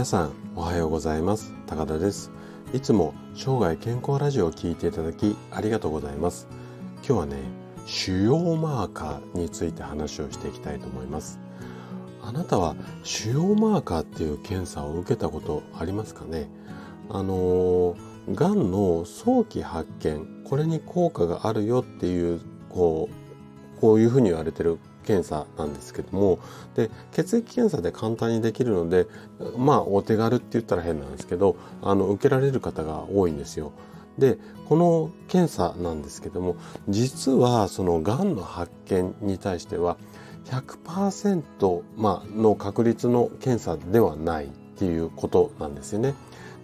皆さんおはようございます。高田です。いつも生涯健康ラジオを聞いていただきありがとうございます。今日はね腫瘍マーカーについて話をしていきたいと思います。あなたは腫瘍マーカーっていう検査を受けたことありますかね？あのがんの早期発見これに効果があるよっていうこうこういうふうに言われてる検査なんですけどもで血液検査で簡単にできるのでまあお手軽って言ったら変なんですけどあの受けられる方が多いんですよ。でこの検査なんですけども実はそのがんの発見に対しては100%、まあの確率の検査ではないっていうことなんですよね。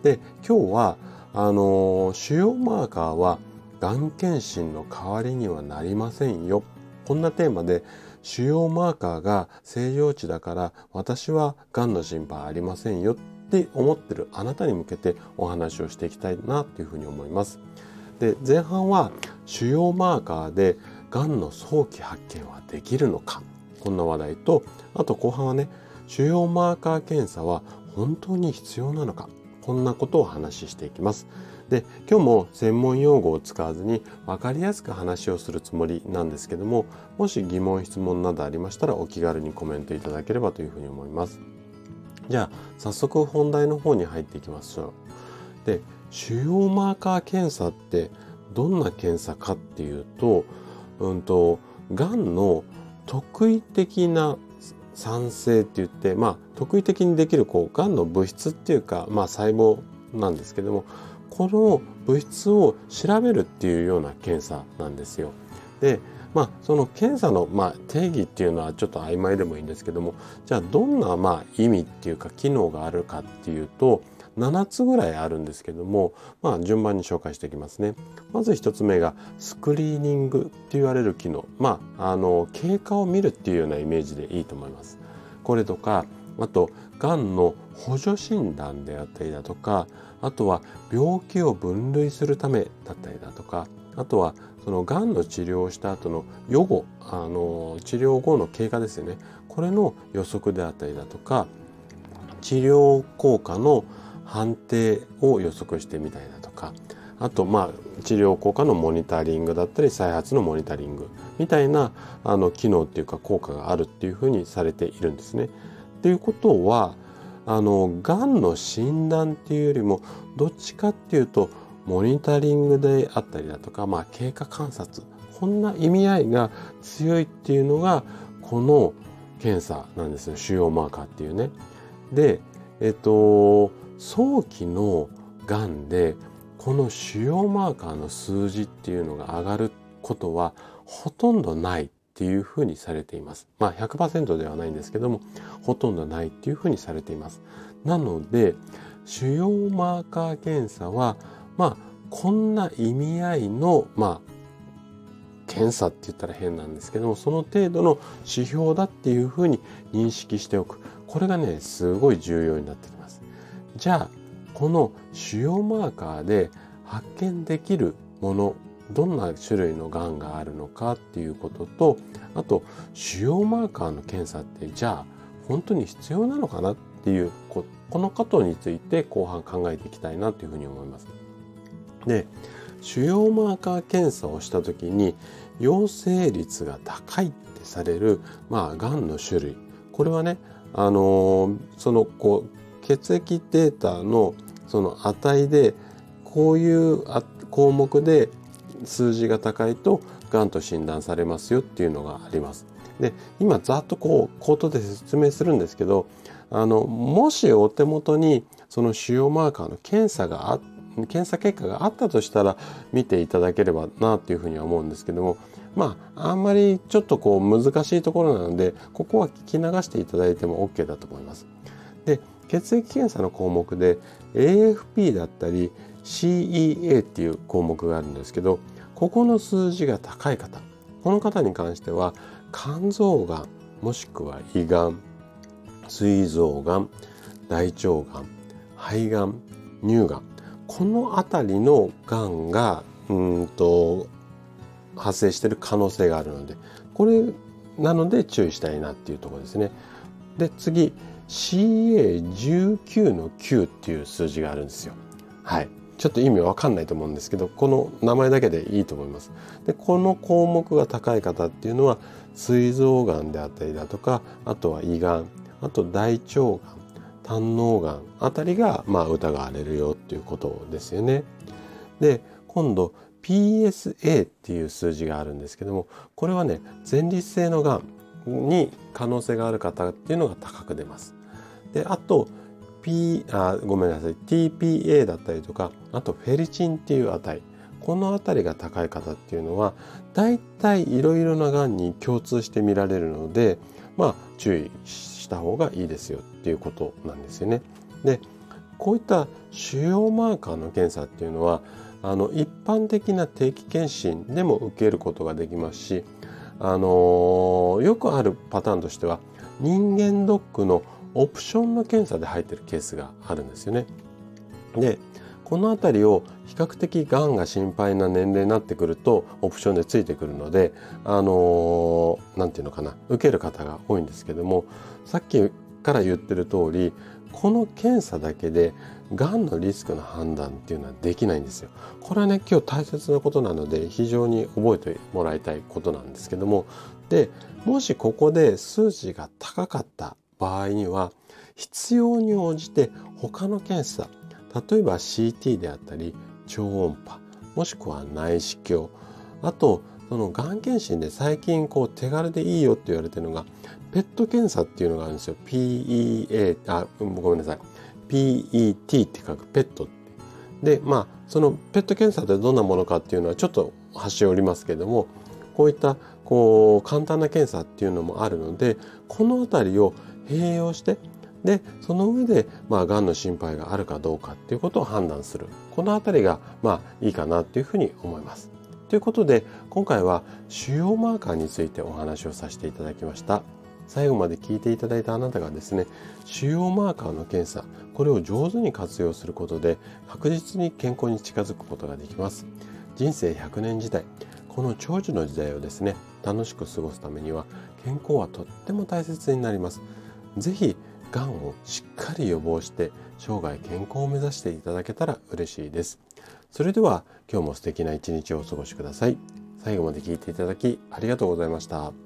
で今日はあの腫瘍マーカーはがん検診の代わりにはなりませんよこんなテーマで腫瘍マーカーが正常値だから私はがんの心配ありませんよって思ってるあなたに向けてお話をしていきたいなというふうに思います。で前半は腫瘍マーカーでがんの早期発見はできるのかこんな話題とあと後半はね腫瘍マーカー検査は本当に必要なのかこんなことをお話ししていきます。で今日も専門用語を使わずに分かりやすく話をするつもりなんですけどももし疑問質問などありましたらお気軽にコメントいただければというふうに思います。じゃあ早速本題の方に入っていきましょう。で腫瘍マーカー検査ってどんな検査かっていうとうんとがんの特異的な酸性って言ってまあ特異的にできるこうがんの物質っていうかまあ細胞なんですけどもこの物質を調べるっていうような検査なんですよ。でまあその検査の、まあ、定義っていうのはちょっと曖昧でもいいんですけどもじゃあどんな、まあ、意味っていうか機能があるかっていうと7つぐらいあるんですけども、まあ、順番に紹介していきますね。まず1つ目がスクリーニングって言われる機能。まあ、あの経過を見るっていうようなイメージでいいと思います。これとかあとがんの補助診断であったりだとかあとは病気を分類するためだったりだとかあとはそのがんの治療をした後の予後あの治療後の経過ですよねこれの予測であったりだとか治療効果の判定を予測してみたりだとかあとまあ治療効果のモニタリングだったり再発のモニタリングみたいなあの機能っていうか効果があるっていうふうにされているんですね。っていうことはあのがんの診断っていうよりもどっちかっていうとモニタリングであったりだとか、まあ、経過観察こんな意味合いが強いっていうのがこの検査なんですよ腫瘍マーカーっていうね。でえっと早期のがんでこの腫瘍マーカーの数字っていうのが上がることはほとんどないっていうふうにされています。まあ100%ではないんですけども、ほとんどないっていうふうにされています。なので、腫瘍マーカー検査は、まあこんな意味合いの、まあ検査って言ったら変なんですけども、その程度の指標だっていうふうに認識しておく。これがね、すごい重要になってきます。じゃあ、この腫瘍マーカーで発見できるものどんな種類のがんがあるのかっていうこととあと腫瘍マーカーの検査ってじゃあ本当に必要なのかなっていうこのことについて後半考えていきたいなというふうに思います。で腫瘍マーカー検査をした時に陽性率が高いってされるまあがんの種類これはねあのそのこう血液データのその値でこういう項目で数字が高いとがんと診断されますよっていうのがあります。で今ざっとこう口頭で説明するんですけどあのもしお手元にその腫瘍マーカーの検査があ検査結果があったとしたら見ていただければなっていうふうには思うんですけどもまああんまりちょっとこう難しいところなのでここは聞き流していただいても OK だと思います。で血液検査の項目で AFP だったり CEA っていう項目があるんですけどここの数字が高い方この方に関しては肝臓がんもしくは胃がん膵臓がん大腸がん肺がん乳がんこの辺りのがんがうんと発生している可能性があるのでこれなので注意したいなっていうところですね。で次 CA19 の9っていう数字があるんですよ。はい。ちょっと意味わかんないと思うんですけど、この名前だけでいいと思います。で、この項目が高い方っていうのは、膵臓がんであったりだとか、あとは胃がん、あと大腸がん、胆のがんあたりが、まあ、疑われるよっていうことですよね。で、今度、PSA っていう数字があるんですけども、これはね、前立腺のがんに可能性がある方っていうのが高く出ます。で、あと、P、あ、ごめんなさい、TPA だったりとか、あとフェリチンっていう値。この辺りが高い方っていうのは、大体いろいろながんに共通して見られるので、まあ、注意した方がいいですよっていうことなんですよね。で、こういった腫瘍マーカーの検査っていうのは、あの一般的な定期検診でも受けることができますし、あのー、よくあるパターンとしては人間ドックのオプションの検査で入ってるケースがあるんですよね。でこの辺りを比較的がんが心配な年齢になってくるとオプションでついてくるのであの何、ー、て言うのかな受ける方が多いんですけどもさっきから言ってる通りこの検査だけでがんのリスクの判断っていうのはできないんですよ。これはね今日大切なことなので非常に覚えてもらいたいことなんですけどもでもしここで数値が高かった場合には必要に応じて他の検査例えば CT であったり超音波もしくは内視鏡あとそのがん検診で最近こう手軽でいいよって言われてるのがペット検査っていうのがあるんですよ。PEA あごめんなさい。PET って書くペットって。でまあそのペット検査ってどんなものかっていうのはちょっと端折りますけどもこういったこう簡単な検査っていうのもあるのでこの辺りを併用してでその上でまあがんの心配があるかどうかっていうことを判断するこの辺りがまあいいかなっていうふうに思います。ということで今回は腫瘍マーカーについてお話をさせていただきました。最後まで聞いていただいたあなたがですね腫瘍マーカーの検査これを上手に活用することで確実に健康に近づくことができます人生100年時代この長寿の時代をですね楽しく過ごすためには健康はとっても大切になります是非がんをしっかり予防して生涯健康を目指していただけたら嬉しいですそれでは今日も素敵な一日をお過ごしください最後まで聞いていただきありがとうございました。